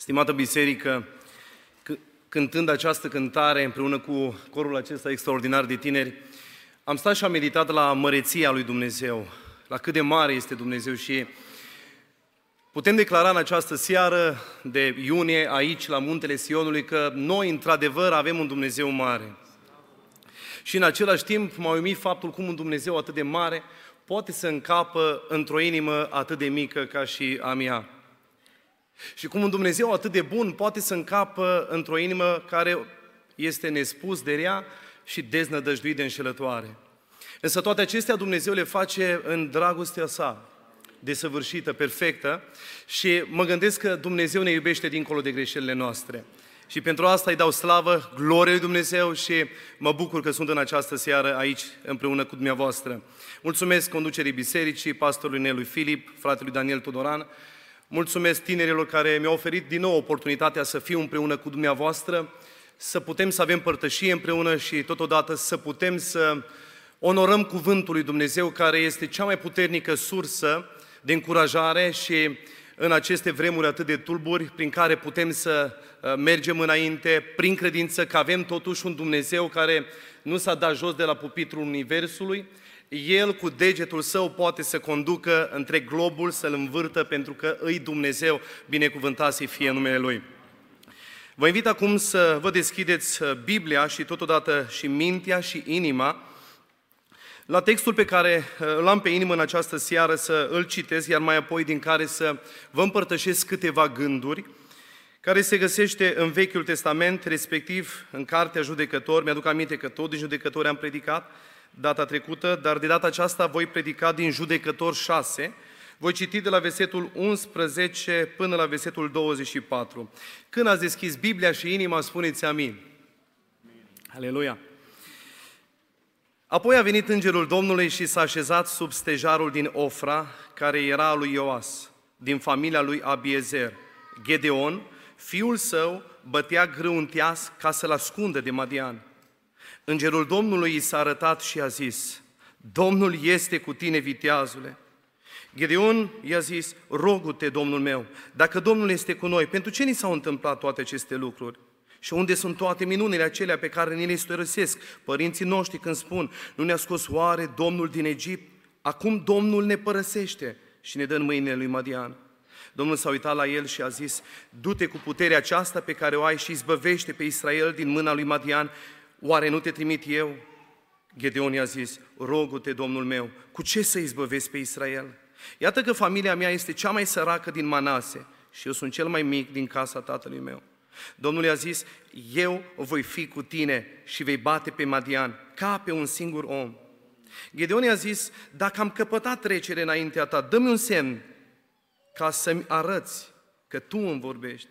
Stimată biserică, cântând această cântare împreună cu corul acesta extraordinar de tineri, am stat și am meditat la măreția lui Dumnezeu, la cât de mare este Dumnezeu și putem declara în această seară de iunie aici la muntele Sionului că noi într-adevăr avem un Dumnezeu mare. Și în același timp m-a uimit faptul cum un Dumnezeu atât de mare poate să încapă într-o inimă atât de mică ca și a mea. Și cum un Dumnezeu atât de bun poate să încapă într-o inimă care este nespus de rea și deznădăjduit de înșelătoare. Însă toate acestea Dumnezeu le face în dragostea sa, desăvârșită, perfectă și mă gândesc că Dumnezeu ne iubește dincolo de greșelile noastre. Și pentru asta îi dau slavă, glorie lui Dumnezeu și mă bucur că sunt în această seară aici împreună cu dumneavoastră. Mulțumesc conducerii bisericii, pastorului Nelui Filip, fratelui Daniel Tudoran, Mulțumesc tinerilor care mi-au oferit din nou oportunitatea să fiu împreună cu dumneavoastră, să putem să avem părtășie împreună și totodată să putem să onorăm cuvântul lui Dumnezeu care este cea mai puternică sursă de încurajare și în aceste vremuri atât de tulburi prin care putem să uh, mergem înainte prin credință că avem totuși un Dumnezeu care nu s-a dat jos de la pupitrul Universului, el cu degetul său poate să conducă între globul, să-l învârtă, pentru că îi Dumnezeu, binecuvântat să fie numele Lui. Vă invit acum să vă deschideți uh, Biblia și totodată și mintea și inima la textul pe care uh, îl am pe inimă în această seară să îl citesc, iar mai apoi din care să vă împărtășesc câteva gânduri, care se găsește în Vechiul Testament, respectiv în Cartea Judecători. Mi-aduc aminte că tot din Judecători am predicat, data trecută, dar de data aceasta voi predica din Judecător 6, voi citi de la versetul 11 până la versetul 24. Când ați deschis Biblia și inima, spuneți amin. Aleluia! Apoi a venit îngerul Domnului și s-a așezat sub stejarul din Ofra, care era al lui Ioas, din familia lui Abiezer. Gedeon, fiul său, bătea grâu în teas ca să-l ascundă de Madian. Îngerul Domnului i s-a arătat și a zis, Domnul este cu tine, viteazule. Gedeon i-a zis, rogu-te, Domnul meu, dacă Domnul este cu noi, pentru ce ni s-au întâmplat toate aceste lucruri? Și unde sunt toate minunile acelea pe care ni le istorăsesc părinții noștri când spun, nu ne-a scos oare Domnul din Egipt? Acum Domnul ne părăsește și ne dă în mâinile lui Madian. Domnul s-a uitat la el și a zis, du-te cu puterea aceasta pe care o ai și izbăvește pe Israel din mâna lui Madian Oare nu te trimit eu? Gedeon i-a zis, rogu-te, Domnul meu, cu ce să izbăvesc pe Israel? Iată că familia mea este cea mai săracă din Manase și eu sunt cel mai mic din casa tatălui meu. Domnul i-a zis, eu voi fi cu tine și vei bate pe Madian ca pe un singur om. Gedeon i-a zis, dacă am căpătat trecere înaintea ta, dă-mi un semn ca să-mi arăți că tu îmi vorbești.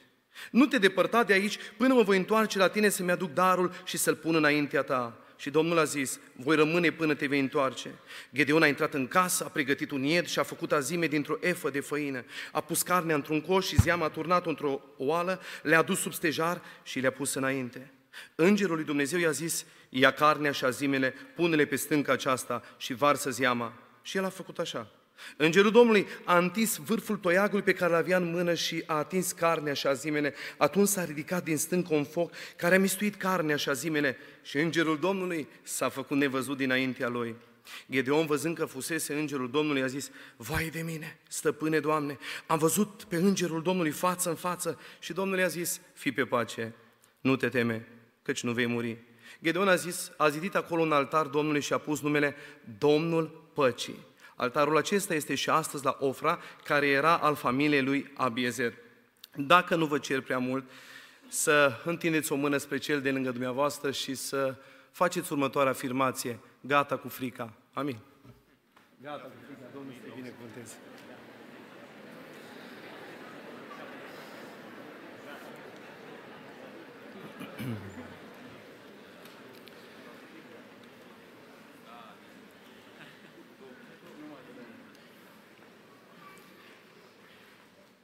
Nu te depărta de aici până mă voi întoarce la tine să-mi aduc darul și să-l pun înaintea ta. Și Domnul a zis, voi rămâne până te vei întoarce. Gedeon a intrat în casă, a pregătit un ied și a făcut azime dintr-o efă de făină. A pus carnea într-un coș și zeama a turnat într-o oală, le-a dus sub stejar și le-a pus înainte. Îngerul lui Dumnezeu i-a zis, ia carnea și azimele, pune-le pe stânca aceasta și varsă zeama. Și el a făcut așa. Îngerul Domnului a întins vârful toiagului pe care l-avea în mână și a atins carnea și azimele. Atunci s-a ridicat din stâncă un foc care a mistuit carnea și azimele și îngerul Domnului s-a făcut nevăzut dinaintea lui. Gedeon, văzând că fusese îngerul Domnului, a zis, Vai de mine, stăpâne Doamne, am văzut pe îngerul Domnului față în față și Domnul i-a zis, Fii pe pace, nu te teme, căci nu vei muri. Gedeon a zis, a zidit acolo un altar Domnului și a pus numele Domnul Păcii. Altarul acesta este și astăzi la Ofra, care era al familiei lui Abiezer. Dacă nu vă cer prea mult, să întindeți o mână spre cel de lângă dumneavoastră și să faceți următoarea afirmație. Gata cu frica. Amin. Gata cu frica.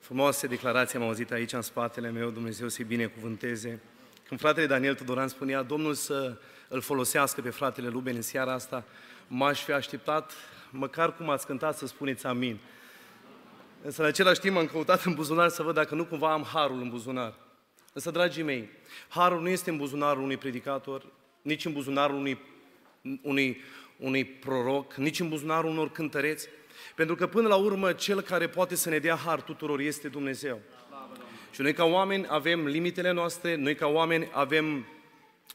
Frumoase declarații am auzit aici în spatele meu, Dumnezeu să-i binecuvânteze. Când fratele Daniel Tudoran spunea, Domnul să îl folosească pe fratele Luben în seara asta, m-aș fi așteptat, măcar cum ați cântat, să spuneți amin. Însă în același timp am căutat în buzunar să văd dacă nu cumva am harul în buzunar. Însă, dragii mei, harul nu este în buzunarul unui predicator, nici în buzunarul unui, unui, unui proroc, nici în buzunarul unor cântăreți, pentru că până la urmă cel care poate să ne dea har tuturor este Dumnezeu. Și noi ca oameni avem limitele noastre, noi ca oameni avem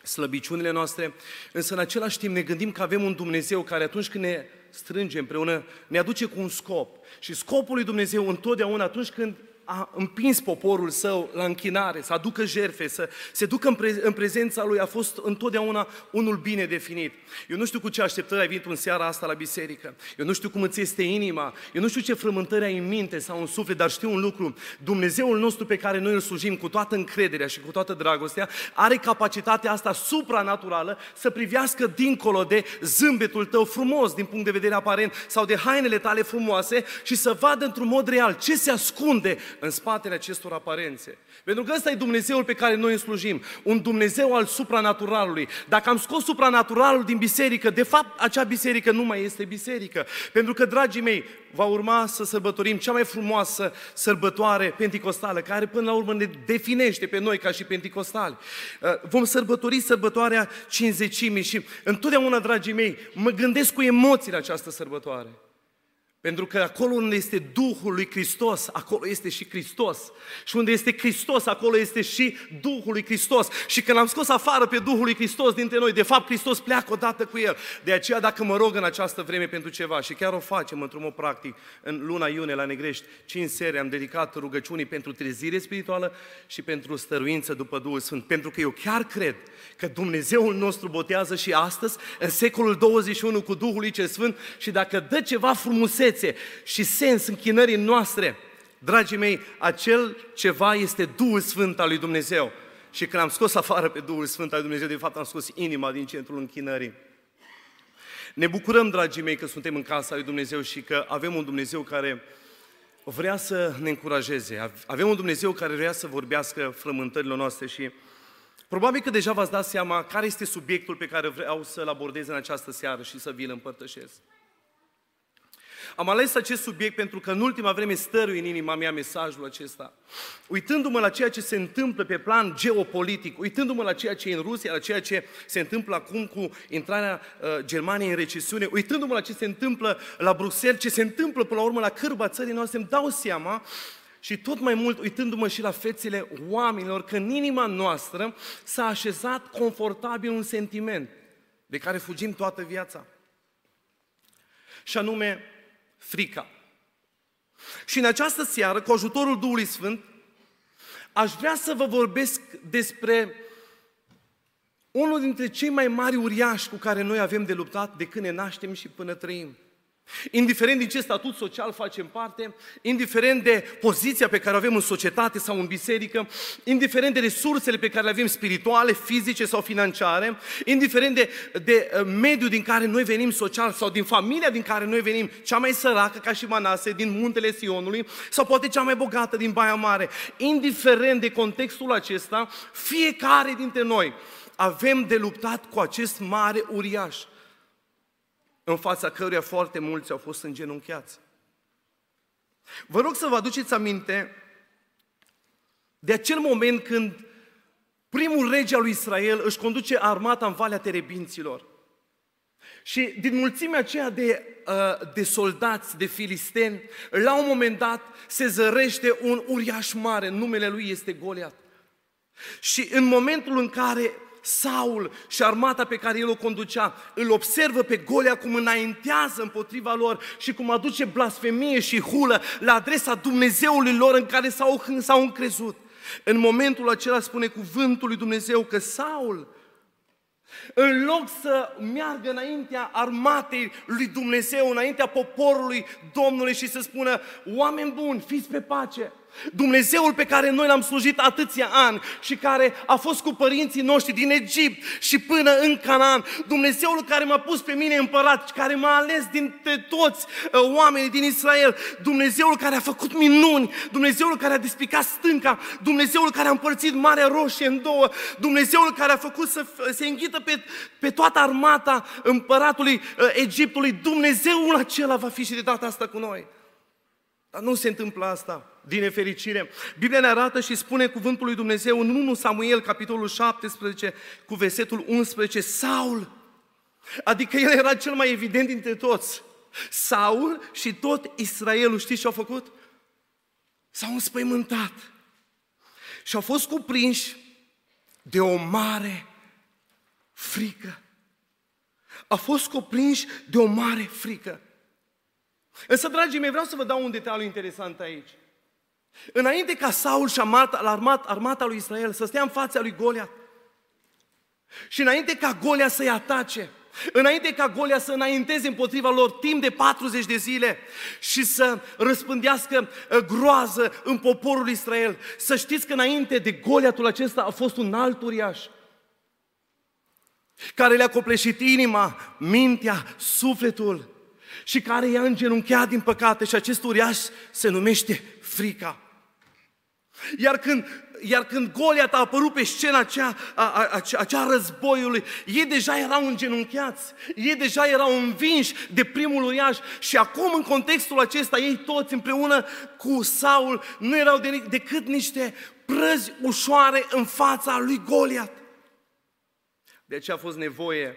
slăbiciunile noastre, însă în același timp ne gândim că avem un Dumnezeu care atunci când ne strânge împreună, ne aduce cu un scop. Și scopul lui Dumnezeu întotdeauna atunci când a împins poporul său la închinare, să aducă jerfe, să se ducă în, pre- în prezența lui, a fost întotdeauna unul bine definit. Eu nu știu cu ce așteptări ai venit în seara asta la biserică, eu nu știu cum îți este inima, eu nu știu ce frământări ai în minte sau în suflet, dar știu un lucru, Dumnezeul nostru pe care noi îl slujim cu toată încrederea și cu toată dragostea, are capacitatea asta supranaturală să privească dincolo de zâmbetul tău frumos din punct de vedere aparent sau de hainele tale frumoase și să vadă într-un mod real ce se ascunde în spatele acestor aparențe. Pentru că ăsta e Dumnezeul pe care noi îl slujim, un Dumnezeu al supranaturalului. Dacă am scos supranaturalul din biserică, de fapt acea biserică nu mai este biserică. Pentru că, dragii mei, va urma să sărbătorim cea mai frumoasă sărbătoare penticostală, care până la urmă ne definește pe noi ca și penticostali. Uh, vom sărbători sărbătoarea cinzecimii și întotdeauna, dragii mei, mă gândesc cu emoții la această sărbătoare. Pentru că acolo unde este Duhul lui Hristos, acolo este și Hristos. Și unde este Hristos, acolo este și Duhul lui Hristos. Și când am scos afară pe Duhul lui Hristos dintre noi, de fapt Hristos pleacă odată cu El. De aceea dacă mă rog în această vreme pentru ceva, și chiar o facem într-un mod practic, în luna iunie la Negrești, cinci seri am dedicat rugăciunii pentru trezire spirituală și pentru stăruință după Duhul Sfânt. Pentru că eu chiar cred că Dumnezeul nostru botează și astăzi, în secolul 21 cu Duhul lui Cel Sfânt și dacă dă ceva frumusețe frumusețe și sens închinării noastre, dragii mei, acel ceva este Duhul Sfânt al lui Dumnezeu. Și când am scos afară pe Duhul Sfânt al lui Dumnezeu, de fapt am scos inima din centrul închinării. Ne bucurăm, dragii mei, că suntem în casa lui Dumnezeu și că avem un Dumnezeu care vrea să ne încurajeze. Avem un Dumnezeu care vrea să vorbească frământările noastre și probabil că deja v-ați dat seama care este subiectul pe care vreau să-l abordez în această seară și să vi-l împărtășesc. Am ales acest subiect pentru că în ultima vreme stărui în inima mea mesajul acesta. Uitându-mă la ceea ce se întâmplă pe plan geopolitic, uitându-mă la ceea ce e în Rusia, la ceea ce se întâmplă acum cu intrarea uh, Germaniei în recesiune, uitându-mă la ce se întâmplă la Bruxelles, ce se întâmplă până la urmă la cârba țării noastre, îmi dau seama și tot mai mult uitându-mă și la fețele oamenilor, că în inima noastră s-a așezat confortabil un sentiment de care fugim toată viața. Și anume, frica. Și în această seară, cu ajutorul Duhului Sfânt, aș vrea să vă vorbesc despre unul dintre cei mai mari uriași cu care noi avem de luptat de când ne naștem și până trăim. Indiferent din ce statut social facem parte, indiferent de poziția pe care o avem în societate sau în biserică, indiferent de resursele pe care le avem spirituale, fizice sau financiare, indiferent de, de uh, mediul din care noi venim social sau din familia din care noi venim, cea mai săracă ca și Manase din muntele Sionului sau poate cea mai bogată din Baia Mare, indiferent de contextul acesta, fiecare dintre noi avem de luptat cu acest mare uriaș în fața căruia foarte mulți au fost îngenunchiați. Vă rog să vă aduceți aminte de acel moment când primul rege al lui Israel își conduce armata în Valea Terebinților. Și din mulțimea aceea de, uh, de soldați, de filisteni, la un moment dat se zărește un uriaș mare, numele lui este Goliat. Și în momentul în care Saul și armata pe care el o conducea, îl observă pe Golia cum înaintează împotriva lor și cum aduce blasfemie și hulă la adresa Dumnezeului lor în care s-au, s-au încrezut. În momentul acela spune cuvântul lui Dumnezeu că Saul, în loc să meargă înaintea armatei lui Dumnezeu, înaintea poporului Domnului și să spună, oameni buni, fiți pe pace, Dumnezeul pe care noi l-am slujit atâția ani și care a fost cu părinții noștri din Egipt și până în Canaan, Dumnezeul care m-a pus pe mine împărat și care m-a ales dintre toți uh, oamenii din Israel, Dumnezeul care a făcut minuni, Dumnezeul care a despicat stânca, Dumnezeul care a împărțit Marea Roșie în două, Dumnezeul care a făcut să se înghită pe, pe toată armata împăratului uh, Egiptului, Dumnezeul acela va fi și de data asta cu noi. Dar nu se întâmplă asta, din nefericire. Biblia ne arată și spune cuvântul lui Dumnezeu în 1 Samuel, capitolul 17, cu versetul 11, Saul, adică el era cel mai evident dintre toți. Saul și tot Israelul, știți ce au făcut? S-au înspăimântat și au fost cuprinși de o mare frică. A fost cuprinși de o mare frică. Însă, dragii mei, vreau să vă dau un detaliu interesant aici. Înainte ca Saul și armata, armata, armata lui Israel să stea în fața lui Goliat și înainte ca Golia să-i atace, înainte ca Golia să înainteze împotriva lor timp de 40 de zile și să răspândească uh, groază în poporul Israel, să știți că înainte de Goliatul acesta a fost un alt uriaș care le-a copleșit inima, mintea, sufletul și care i-a îngenunchiat din păcate și acest uriaș se numește frica. Iar când, iar când Goliat a apărut pe scena acea, a, a, a, acea războiului, ei deja erau îngenunchiați, ei deja erau învinși de primul uriaș și acum în contextul acesta ei toți împreună cu Saul nu erau de, decât niște prăzi ușoare în fața lui Goliat. De aceea a fost nevoie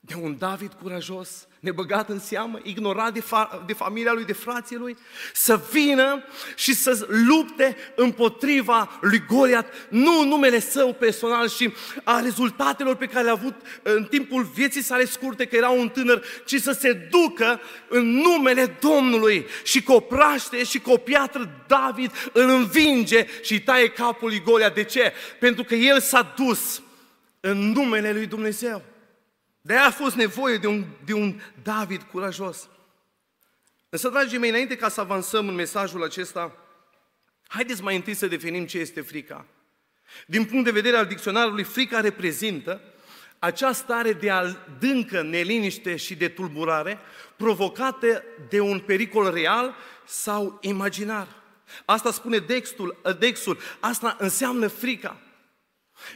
de un David curajos, nebăgat în seamă, ignorat de, fa- de familia lui, de frații lui, să vină și să lupte împotriva lui Goliat, nu în numele său personal și a rezultatelor pe care le-a avut în timpul vieții sale scurte, că era un tânăr, ci să se ducă în numele Domnului și cu o praște și cu o piatră David îl învinge și taie capul lui Goliat. De ce? Pentru că el s-a dus în numele lui Dumnezeu. De aia a fost nevoie de un, de un David curajos. Însă, dragii mei, înainte ca să avansăm în mesajul acesta, haideți mai întâi să definim ce este frica. Din punct de vedere al dicționarului, frica reprezintă acea stare de adâncă neliniște și de tulburare provocată de un pericol real sau imaginar. Asta spune Dexul, Dexul, asta înseamnă frica.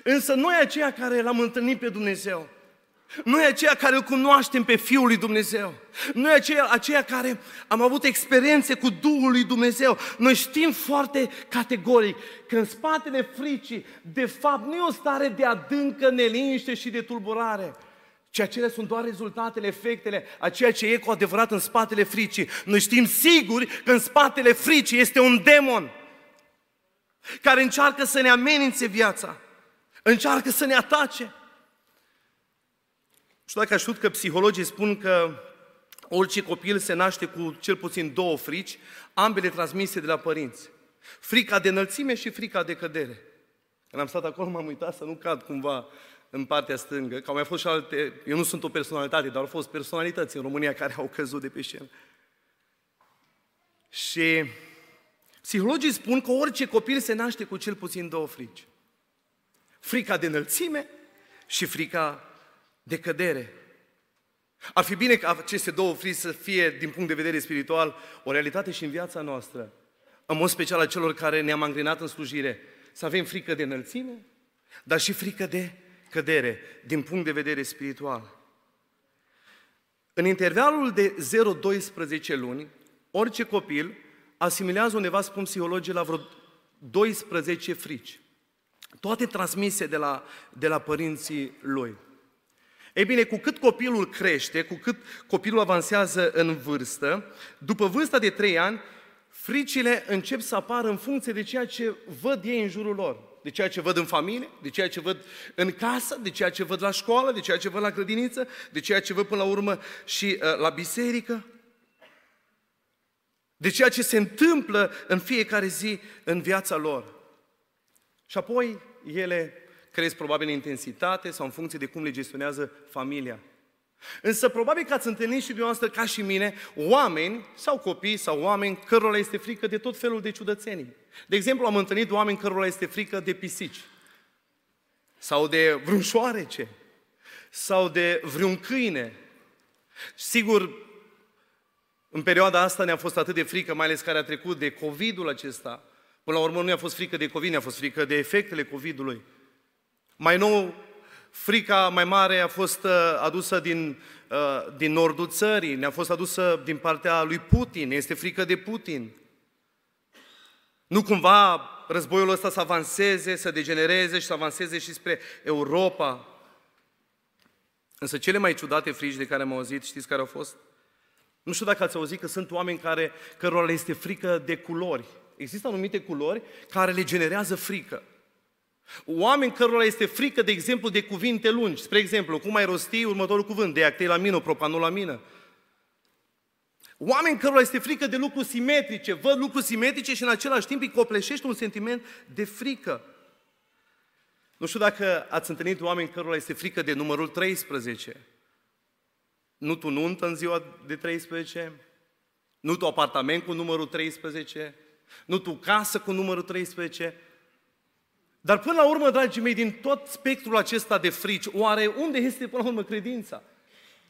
Însă noi aceia care l-am întâlnit pe Dumnezeu, noi aceia care îl cunoaștem pe Fiul lui Dumnezeu, noi aceia, aceia care am avut experiențe cu Duhul lui Dumnezeu, noi știm foarte categoric că în spatele fricii, de fapt, nu e o stare de adâncă neliniște și de tulburare, ci acele sunt doar rezultatele, efectele a ceea ce e cu adevărat în spatele fricii. Noi știm siguri că în spatele fricii este un demon care încearcă să ne amenințe viața. Încearcă să ne atace. Și dacă știut că psihologii spun că orice copil se naște cu cel puțin două frici, ambele transmise de la părinți. Frica de înălțime și frica de cădere. Când am stat acolo, m-am uitat să nu cad cumva în partea stângă, că au mai fost și alte, eu nu sunt o personalitate, dar au fost personalități în România care au căzut de pe scenă. Și psihologii spun că orice copil se naște cu cel puțin două frici. Frica de înălțime și frica de cădere. Ar fi bine ca aceste două frici să fie, din punct de vedere spiritual, o realitate și în viața noastră. În mod special a celor care ne-am angrenat în slujire. Să avem frică de înălțime, dar și frică de cădere, din punct de vedere spiritual. În intervalul de 0-12 luni, orice copil asimilează undeva, spun psihologii, la vreo 12 frici toate transmise de la, de la părinții lui. Ei bine, cu cât copilul crește, cu cât copilul avansează în vârstă, după vârsta de 3 ani, fricile încep să apară în funcție de ceea ce văd ei în jurul lor. De ceea ce văd în familie, de ceea ce văd în casă, de ceea ce văd la școală, de ceea ce văd la grădiniță, de ceea ce văd până la urmă și uh, la biserică. De ceea ce se întâmplă în fiecare zi în viața lor. Și apoi ele cresc probabil în intensitate sau în funcție de cum le gestionează familia. Însă probabil că ați întâlnit și dumneavoastră ca și mine oameni sau copii sau oameni cărora este frică de tot felul de ciudățenii. De exemplu, am întâlnit oameni cărora este frică de pisici sau de vreun șoarece sau de vreun câine. Sigur, în perioada asta ne-a fost atât de frică, mai ales care a trecut de COVID-ul acesta, Până la urmă nu ne-a fost frică de COVID, ne-a fost frică de efectele COVID-ului. Mai nou, frica mai mare a fost uh, adusă din uh, din nordul țării, ne-a fost adusă din partea lui Putin, este frică de Putin. Nu cumva războiul ăsta să avanseze, să degenereze și să avanseze și spre Europa. Însă cele mai ciudate frici de care am auzit, știți care au fost? Nu știu dacă ați auzit că sunt oameni care, cărora le este frică de culori. Există anumite culori care le generează frică. Oameni cărora este frică, de exemplu, de cuvinte lungi. Spre exemplu, cum ai rosti următorul cuvânt? De actilamină, propanolamină. Oameni cărora este frică de lucruri simetrice, văd lucruri simetrice și în același timp îi copleșește un sentiment de frică. Nu știu dacă ați întâlnit oameni cărora este frică de numărul 13. Nu tu nuntă în ziua de 13, nu tu apartament cu numărul 13, nu tu casă cu numărul 13. Dar până la urmă, dragii mei, din tot spectrul acesta de frici, oare unde este până la urmă credința?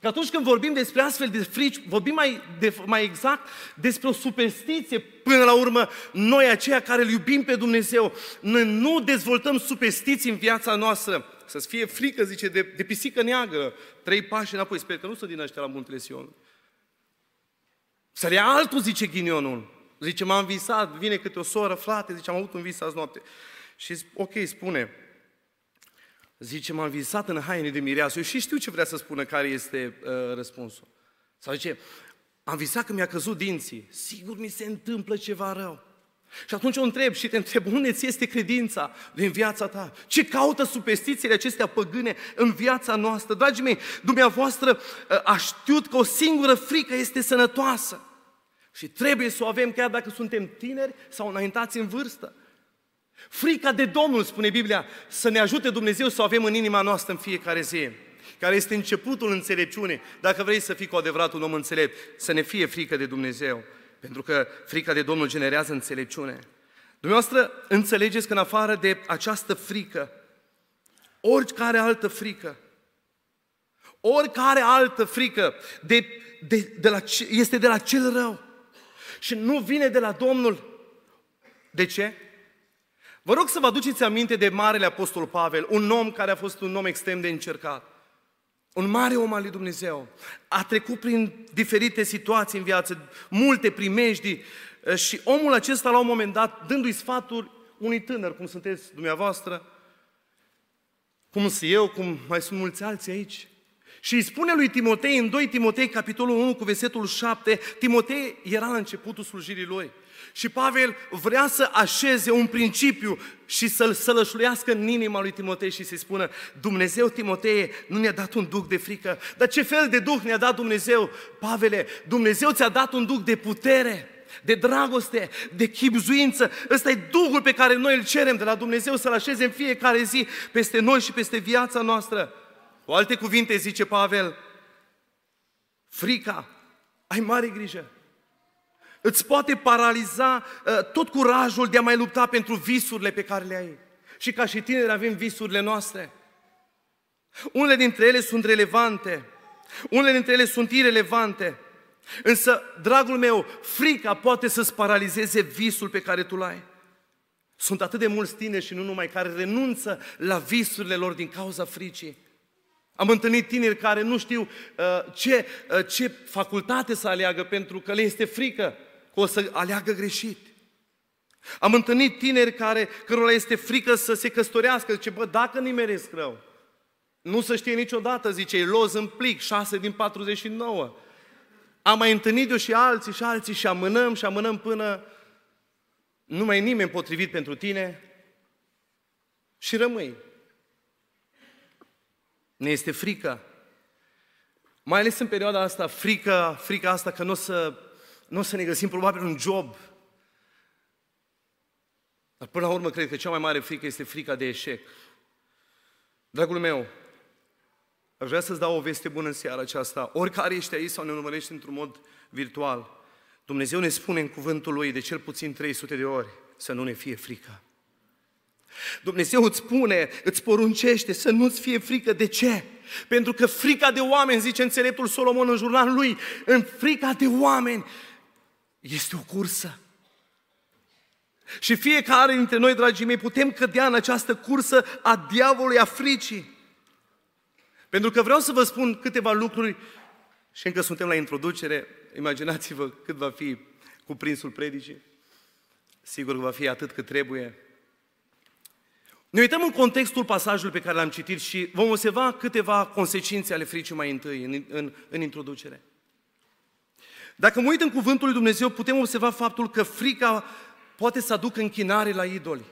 Că atunci când vorbim despre astfel de frici, vorbim mai, de, mai exact despre o superstiție. Până la urmă, noi aceia care îl iubim pe Dumnezeu, noi nu dezvoltăm superstiții în viața noastră. Să-ți fie frică, zice, de, de pisică neagră. Trei pași înapoi. Sper că nu sunt din ăștia la muntele Sion. Să ia altul, zice ghinionul. Zice, m-am visat, vine câte o soră, frate, zice, am avut un vis azi noapte. Și ok, spune, Zice, m-am visat în haine de mireasă. Eu și știu ce vrea să spună, care este uh, răspunsul. Sau zice, am visat că mi-a căzut dinții. Sigur mi se întâmplă ceva rău. Și atunci o întreb și te întreb, unde ți este credința din viața ta? Ce caută superstițiile acestea păgâne în viața noastră? Dragii mei, dumneavoastră uh, a știut că o singură frică este sănătoasă. Și trebuie să o avem chiar dacă suntem tineri sau înaintați în vârstă. Frica de Domnul, spune Biblia, să ne ajute Dumnezeu să o avem în inima noastră în fiecare zi, care este începutul înțelepciunii. Dacă vrei să fii cu adevărat un om înțelept, să ne fie frică de Dumnezeu, pentru că frica de Domnul generează înțelepciune. Dumneavoastră înțelegeți că în afară de această frică, oricare altă frică, oricare altă frică de, de, de la, este de la cel rău și nu vine de la Domnul. De ce? Vă rog să vă aduceți aminte de Marele Apostol Pavel, un om care a fost un om extrem de încercat. Un mare om al lui Dumnezeu. A trecut prin diferite situații în viață, multe primejdii eh, și omul acesta la un moment dat, dându-i sfaturi unui tânăr, cum sunteți dumneavoastră, cum sunt eu, cum mai sunt mulți alții aici, și îi spune lui Timotei în 2 Timotei, capitolul 1, cu versetul 7, Timotei era la începutul slujirii lui. Și Pavel vrea să așeze un principiu și să-l sălășluiască în inima lui Timotei și să-i spună Dumnezeu, Timotei, nu ne-a dat un duc de frică. Dar ce fel de duh ne-a dat Dumnezeu? Pavele, Dumnezeu ți-a dat un duc de putere, de dragoste, de chipzuință. Ăsta e Duhul pe care noi îl cerem de la Dumnezeu să-L așeze în fiecare zi peste noi și peste viața noastră. Cu alte cuvinte zice Pavel, frica, ai mare grijă. Îți poate paraliza uh, tot curajul de a mai lupta pentru visurile pe care le ai. Și ca și tineri avem visurile noastre. Unele dintre ele sunt relevante, unele dintre ele sunt irelevante. Însă, dragul meu, frica poate să-ți paralizeze visul pe care tu l-ai. Sunt atât de mulți tineri și nu numai care renunță la visurile lor din cauza fricii. Am întâlnit tineri care nu știu uh, ce, uh, ce facultate să aleagă pentru că le este frică că o să aleagă greșit. Am întâlnit tineri care, cărora este frică să se căsătorească, zice, bă, dacă nimeresc rău, nu să știe niciodată, zice, e loz în plic, 6 din 49. Am mai întâlnit eu și alții și alții și amânăm și amânăm până nu mai e nimeni potrivit pentru tine și rămâi. Ne este frică. Mai ales în perioada asta, frică, frica asta că nu o să nu o să ne găsim probabil un job. Dar până la urmă, cred că cea mai mare frică este frica de eșec. Dragul meu, aș vrea să-ți dau o veste bună în seara aceasta. Oricare ești aici sau ne urmărești într-un mod virtual, Dumnezeu ne spune în cuvântul Lui de cel puțin 300 de ori să nu ne fie frică. Dumnezeu îți spune, îți poruncește să nu-ți fie frică. De ce? Pentru că frica de oameni, zice înțeleptul Solomon în jurnalul lui, în frica de oameni este o cursă. Și fiecare dintre noi, dragii mei, putem cădea în această cursă a diavolului, a fricii. Pentru că vreau să vă spun câteva lucruri Și încă suntem la introducere, imaginați-vă cât va fi cuprinsul predicii. Sigur că va fi atât cât trebuie. Ne uităm în contextul pasajului pe care l-am citit și vom observa câteva consecințe ale fricii mai întâi, în, în, în introducere. Dacă mă uit în cuvântul lui Dumnezeu, putem observa faptul că frica poate să aducă închinare la idoli.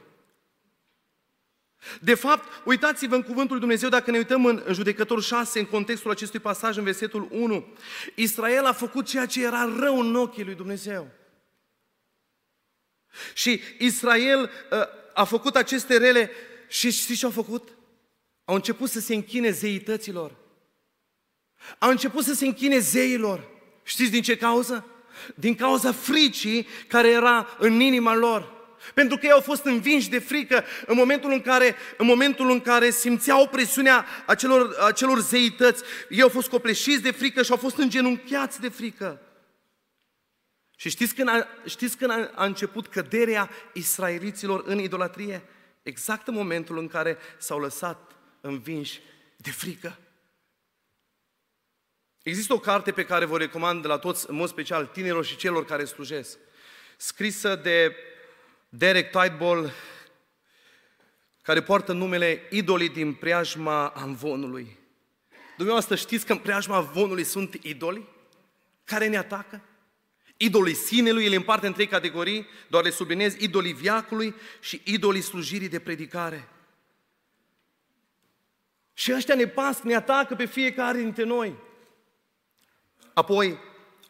De fapt, uitați-vă în cuvântul lui Dumnezeu, dacă ne uităm în, în judecător 6, în contextul acestui pasaj, în versetul 1, Israel a făcut ceea ce era rău în ochii lui Dumnezeu. Și Israel uh, a făcut aceste rele și știți ce au făcut? Au început să se închine zeităților. Au început să se închine zeilor. Știți din ce cauză? Din cauza fricii care era în inima lor. Pentru că ei au fost învinși de frică în momentul în care, în momentul în care simțeau presiunea acelor, acelor zeități. Ei au fost copleșiți de frică și au fost îngenunchiați de frică. Și știți când a, știți când a, a început căderea israeliților în idolatrie? Exact în momentul în care s-au lăsat învinși de frică. Există o carte pe care vă recomand de la toți, în mod special tinerilor și celor care slujesc, scrisă de Derek Tideball, care poartă numele Idolii din preajma amvonului. Dumneavoastră știți că în preajma amvonului sunt idoli care ne atacă? Idolii sinelui, ele împarte în trei categorii, doar le subliniez, idolii viacului și idolii slujirii de predicare. Și ăștia ne pasc, ne atacă pe fiecare dintre noi. Apoi,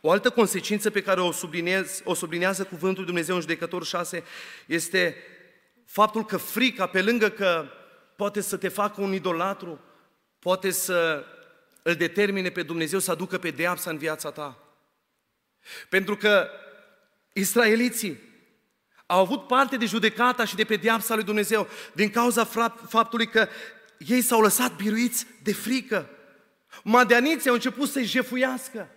o altă consecință pe care o, subliniez, o sublinează cuvântul Dumnezeu în judecător 6 este faptul că frica, pe lângă că poate să te facă un idolatru, poate să îl determine pe Dumnezeu să aducă pe deapsa în viața ta. Pentru că israeliții au avut parte de judecata și de pedeapsa lui Dumnezeu din cauza faptului că ei s-au lăsat biruiți de frică. Madeaniții au început să-i jefuiască.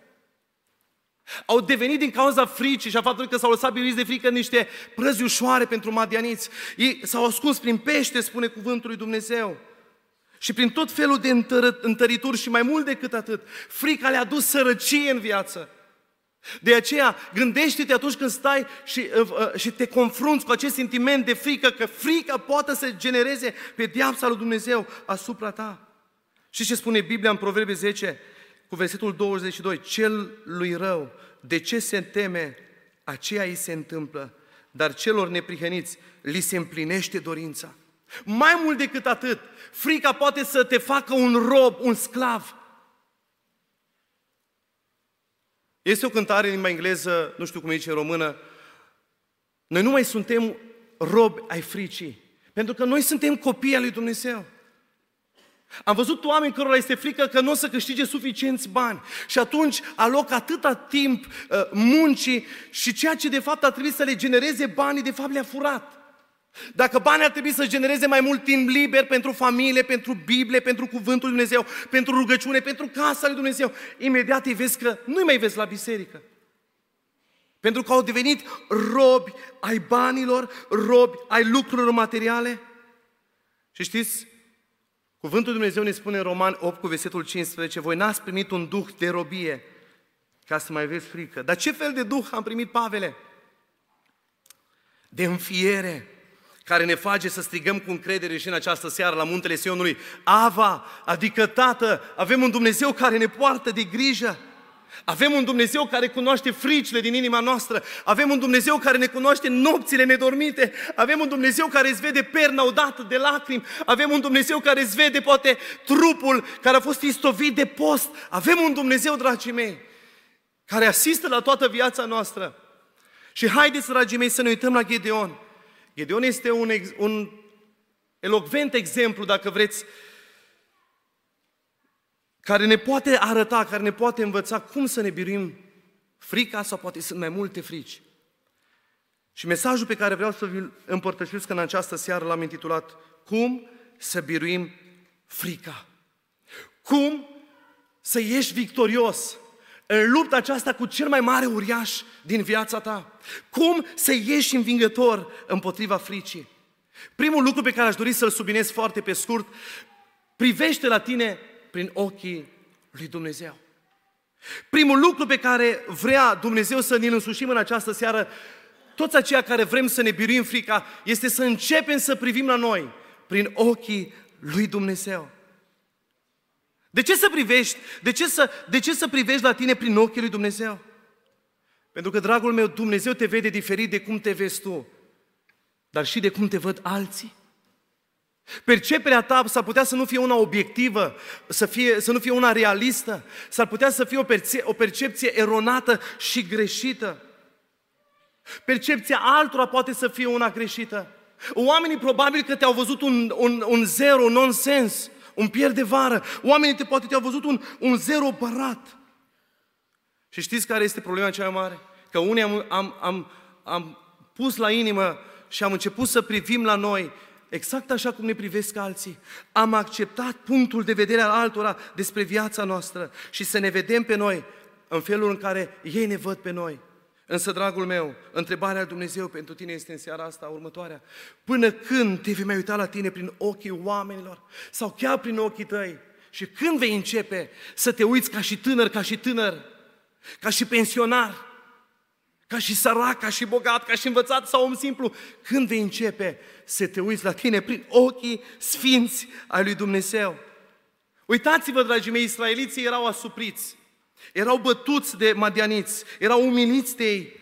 Au devenit din cauza fricii și a faptului că s-au lăsat biruiți de frică niște prăzi ușoare pentru madianiți. Ei s-au ascuns prin pește, spune cuvântul lui Dumnezeu. Și prin tot felul de întărituri și mai mult decât atât, frica le-a dus sărăcie în viață. De aceea, gândește-te atunci când stai și, uh, uh, și te confrunți cu acest sentiment de frică, că frica poate să genereze pe diapsa lui Dumnezeu asupra ta. Și ce spune Biblia în Proverbe 10, cu versetul 22, cel lui rău, de ce se teme, aceea îi se întâmplă, dar celor neprihăniți li se împlinește dorința. Mai mult decât atât, frica poate să te facă un rob, un sclav. Este o cântare în limba engleză, nu știu cum e zice în română, noi nu mai suntem robi ai fricii, pentru că noi suntem copii al lui Dumnezeu. Am văzut oameni cărora este frică că nu o să câștige suficienți bani și atunci aloc atâta timp uh, muncii și ceea ce de fapt ar trebui să le genereze banii, de fapt le-a furat. Dacă banii ar trebui să genereze mai mult timp liber pentru familie, pentru Biblie, pentru Cuvântul Lui Dumnezeu, pentru rugăciune, pentru casa lui Dumnezeu, imediat îi vezi că nu-i mai vezi la biserică. Pentru că au devenit robi ai banilor, robi ai lucrurilor materiale. Și știți, Cuvântul Dumnezeu ne spune în Roman 8 cu versetul 15, voi n-ați primit un duh de robie ca să mai aveți frică. Dar ce fel de duh am primit, Pavele? De înfiere, care ne face să strigăm cu încredere și în această seară la muntele Sionului, Ava, adică Tată, avem un Dumnezeu care ne poartă de grijă. Avem un Dumnezeu care cunoaște fricile din inima noastră. Avem un Dumnezeu care ne cunoaște nopțile nedormite. Avem un Dumnezeu care îți vede perna odată de lacrimi. Avem un Dumnezeu care îți vede poate trupul care a fost istovit de post. Avem un Dumnezeu, dragii mei, care asistă la toată viața noastră. Și haideți, dragii mei, să ne uităm la Gedeon. Gedeon este un, un elocvent exemplu, dacă vreți, care ne poate arăta, care ne poate învăța cum să ne biruim frica sau poate sunt mai multe frici. Și mesajul pe care vreau să vi-l împărtășesc în această seară l-am intitulat Cum să biruim frica. Cum să ieși victorios în lupta aceasta cu cel mai mare uriaș din viața ta. Cum să ieși învingător împotriva fricii. Primul lucru pe care aș dori să-l subliniez foarte pe scurt, privește la tine prin ochii lui Dumnezeu. Primul lucru pe care vrea Dumnezeu să ne însușim în această seară, toți aceia care vrem să ne biruim frica, este să începem să privim la noi prin ochii lui Dumnezeu. De ce să privești? De ce să, de ce să privești la tine prin ochii lui Dumnezeu? Pentru că, dragul meu, Dumnezeu te vede diferit de cum te vezi tu, dar și de cum te văd alții. Perceperea ta s-ar putea să nu fie una obiectivă, să, fie, să nu fie una realistă, s-ar putea să fie o, perce- o percepție eronată și greșită. Percepția altora poate să fie una greșită. Oamenii probabil că te-au văzut un, un, un zero, un nonsens, un pierd de vară. Oamenii te, poate te-au văzut un, un zero bărat. Și știți care este problema cea mai mare? Că unii am, am, am, am pus la inimă și am început să privim la noi exact așa cum ne privesc alții. Am acceptat punctul de vedere al altora despre viața noastră și să ne vedem pe noi în felul în care ei ne văd pe noi. Însă, dragul meu, întrebarea lui Dumnezeu pentru tine este în seara asta următoarea. Până când te vei mai uita la tine prin ochii oamenilor sau chiar prin ochii tăi? Și când vei începe să te uiți ca și tânăr, ca și tânăr, ca și pensionar, ca și sărac, ca și bogat, ca și învățat sau om simplu, când vei începe să te uiți la tine prin ochii sfinți ai lui Dumnezeu? Uitați-vă, dragii mei, israeliții erau asupriți. Erau bătuți de madianiți, erau umiliți de ei.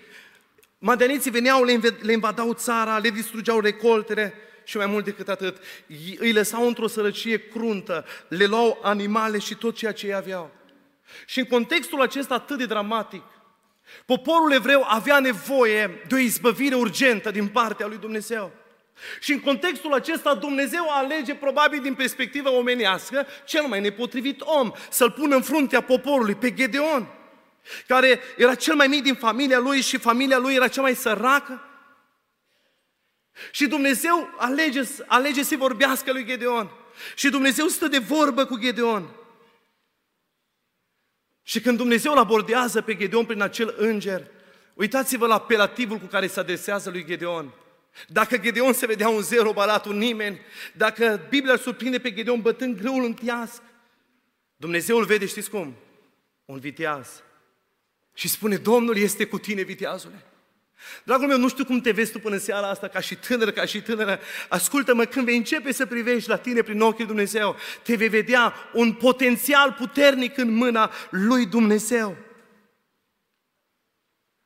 Madianiții veneau, le invadau țara, le distrugeau recoltele și mai mult decât atât, îi lăsau într-o sărăcie cruntă, le luau animale și tot ceea ce ei aveau. Și în contextul acesta atât de dramatic, poporul evreu avea nevoie de o izbăvire urgentă din partea lui Dumnezeu. Și în contextul acesta Dumnezeu alege, probabil din perspectivă omenească, cel mai nepotrivit om, să-l pună în fruntea poporului, pe Gedeon, care era cel mai mic din familia lui și familia lui era cea mai săracă. Și Dumnezeu alege, alege să vorbească lui Gedeon. Și Dumnezeu stă de vorbă cu Gedeon. Și când Dumnezeu îl abordează pe Gedeon prin acel înger, uitați-vă la apelativul cu care se adresează lui Gedeon. Dacă Gedeon se vedea un zero baratul nimeni, dacă Biblia îl surprinde pe Gedeon bătând grâul în tiasc, Dumnezeu îl vede, știți cum? Un viteaz. Și spune, Domnul este cu tine, viteazule. Dragul meu, nu știu cum te vezi tu până seara asta, ca și tânăr, ca și tânără. Ascultă-mă, când vei începe să privești la tine prin ochii Dumnezeu, te vei vedea un potențial puternic în mâna lui Dumnezeu.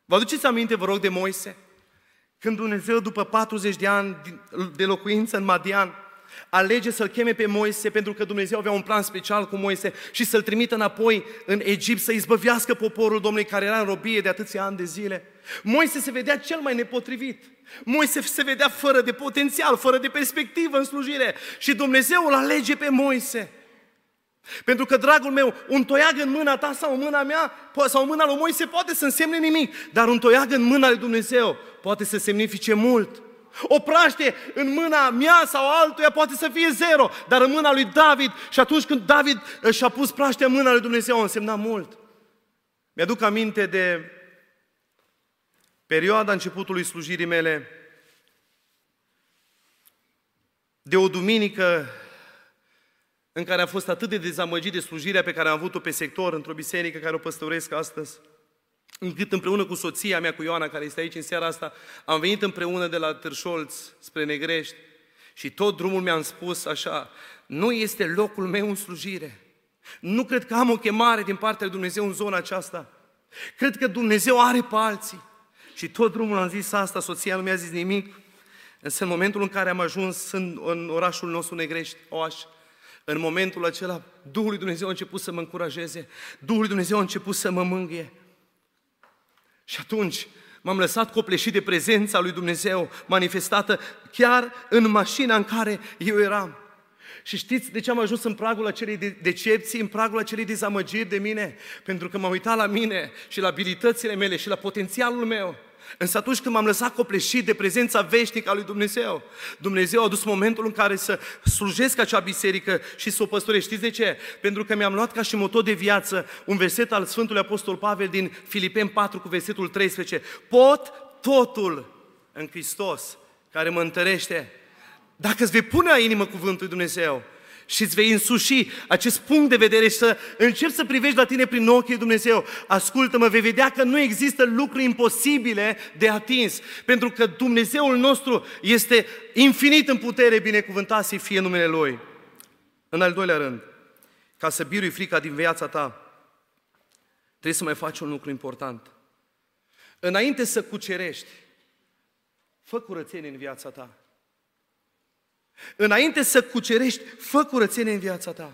Vă aduceți aminte, vă rog, de Moise? Când Dumnezeu, după 40 de ani de locuință în Madian, alege să-l cheme pe Moise pentru că Dumnezeu avea un plan special cu Moise și să-l trimită înapoi în Egipt să izbăvească poporul Domnului care era în robie de atâția ani de zile. Moise se vedea cel mai nepotrivit. Moise se vedea fără de potențial, fără de perspectivă în slujire și Dumnezeu îl alege pe Moise. Pentru că, dragul meu, un toiag în mâna ta sau în mâna mea sau în mâna lui Moise poate să însemne nimic, dar un toiag în mâna lui Dumnezeu poate să semnifice mult. O praște în mâna mea sau altuia poate să fie zero, dar în mâna lui David și atunci când David și-a pus praștea în mâna lui Dumnezeu, însemna mult. Mi-aduc aminte de perioada începutului slujirii mele, de o duminică în care am fost atât de dezamăgit de slujirea pe care am avut-o pe sector într-o biserică care o păstăuresc astăzi, încât împreună cu soția mea, cu Ioana, care este aici în seara asta, am venit împreună de la Târșolț spre Negrești și tot drumul mi-am spus așa, nu este locul meu în slujire. Nu cred că am o chemare din partea lui Dumnezeu în zona aceasta. Cred că Dumnezeu are pe alții. Și tot drumul am zis asta, soția nu mi-a zis nimic. Însă în momentul în care am ajuns în, în orașul nostru Negrești, Oaș, în momentul acela, Duhul lui Dumnezeu a început să mă încurajeze, Duhul lui Dumnezeu a început să mă mângâie. Și atunci m-am lăsat copleșit de prezența lui Dumnezeu manifestată chiar în mașina în care eu eram. Și știți de ce am ajuns în pragul acelei decepții, în pragul acelei dezamăgiri de mine? Pentru că m-am uitat la mine și la abilitățile mele și la potențialul meu. Însă atunci când m-am lăsat copleșit de prezența veșnică a lui Dumnezeu, Dumnezeu a dus momentul în care să slujesc acea biserică și să o păstoresc. Știți de ce? Pentru că mi-am luat ca și motor de viață un verset al Sfântului Apostol Pavel din Filipeni 4 cu versetul 13. Pot totul în Hristos care mă întărește. Dacă îți vei pune la inimă cuvântul lui Dumnezeu și îți vei însuși acest punct de vedere și să începi să privești la tine prin ochii Dumnezeu. Ascultă-mă, vei vedea că nu există lucruri imposibile de atins, pentru că Dumnezeul nostru este infinit în putere, binecuvântat să fie numele Lui. În al doilea rând, ca să birui frica din viața ta, trebuie să mai faci un lucru important. Înainte să cucerești, fă curățenie în viața ta. Înainte să cucerești, fă curățenie în viața ta.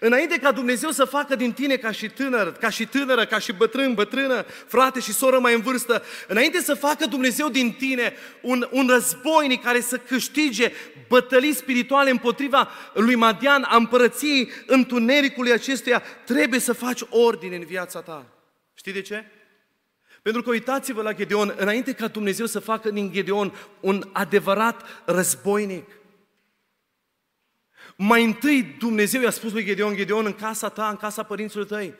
Înainte ca Dumnezeu să facă din tine ca și tânăr, ca și tânără, ca și bătrân, bătrână, frate și soră mai în vârstă, înainte să facă Dumnezeu din tine un, un războinic care să câștige bătălii spirituale împotriva lui Madian, a împărăției întunericului acestuia, trebuie să faci ordine în viața ta. Știi de ce? Pentru că uitați-vă la Gedeon, înainte ca Dumnezeu să facă din Gedeon un adevărat războinic, mai întâi Dumnezeu i-a spus lui Gedeon, Gedeon, în casa ta, în casa părinților tăi,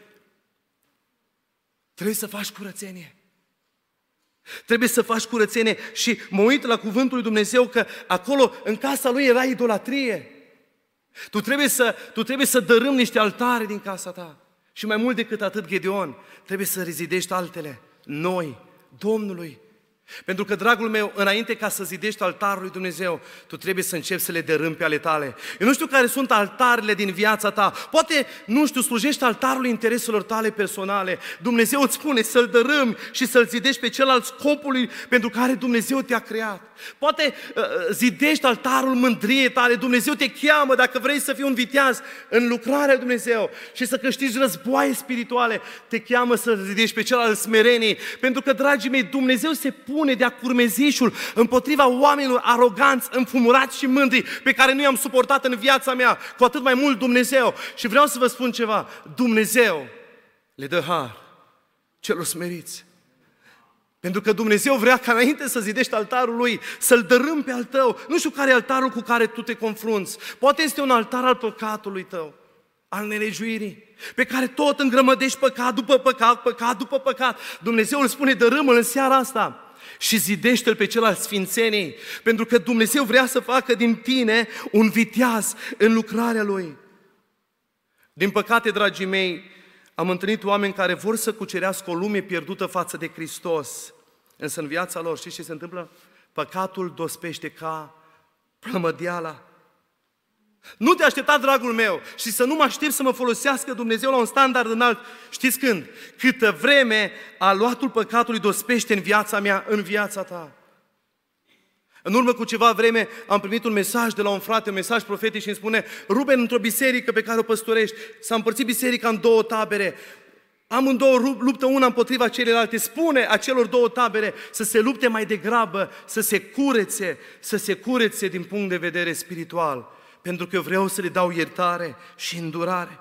trebuie să faci curățenie. Trebuie să faci curățenie și mă uit la cuvântul lui Dumnezeu că acolo, în casa lui, era idolatrie. Tu trebuie să, tu trebuie să dărâm niște altare din casa ta. Și mai mult decât atât, Gedeon, trebuie să rezidești altele, noi, Domnului. Pentru că, dragul meu, înainte ca să zidești altarul lui Dumnezeu, tu trebuie să începi să le dărâmi pe ale tale. Eu nu știu care sunt altarele din viața ta. Poate, nu știu, slujești altarul intereselor tale personale. Dumnezeu îți spune să-l dărâmi și să-l zidești pe celălalt scopului pentru care Dumnezeu te-a creat. Poate uh, uh, zidești altarul mândriei tale. Dumnezeu te cheamă dacă vrei să fii un viteaz în lucrarea lui Dumnezeu și să câștigi războaie spirituale. Te cheamă să zidești pe celălalt smerenii. Pentru că, dragii mei, Dumnezeu se pune pune de-a curmezișul împotriva oamenilor aroganți, înfumurați și mândri, pe care nu i-am suportat în viața mea, cu atât mai mult Dumnezeu. Și vreau să vă spun ceva, Dumnezeu le dă har celor smeriți. Pentru că Dumnezeu vrea ca înainte să zidești altarul lui, să-l dărâm pe al tău. Nu știu care e altarul cu care tu te confrunți. Poate este un altar al păcatului tău, al nelejuirii, pe care tot îngrămădești păcat după păcat, păcat după păcat. Dumnezeu îl spune, dărâmă în seara asta și zidește-l pe cel al sfințenii, pentru că Dumnezeu vrea să facă din tine un viteaz în lucrarea Lui. Din păcate, dragii mei, am întâlnit oameni care vor să cucerească o lume pierdută față de Hristos, însă în viața lor, știți ce se întâmplă? Păcatul dospește ca plămădeala, nu te aștepta, dragul meu, și să nu mă aștept să mă folosească Dumnezeu la un standard înalt. Știți când? Câtă vreme aluatul păcatului dospește în viața mea, în viața ta. În urmă cu ceva vreme am primit un mesaj de la un frate, un mesaj profetic și îmi spune Ruben, într-o biserică pe care o păstorești, s-a împărțit biserica în două tabere. Amândouă luptă una împotriva celelalte. Spune acelor două tabere să se lupte mai degrabă, să se curețe, să se curețe din punct de vedere spiritual pentru că eu vreau să le dau iertare și îndurare.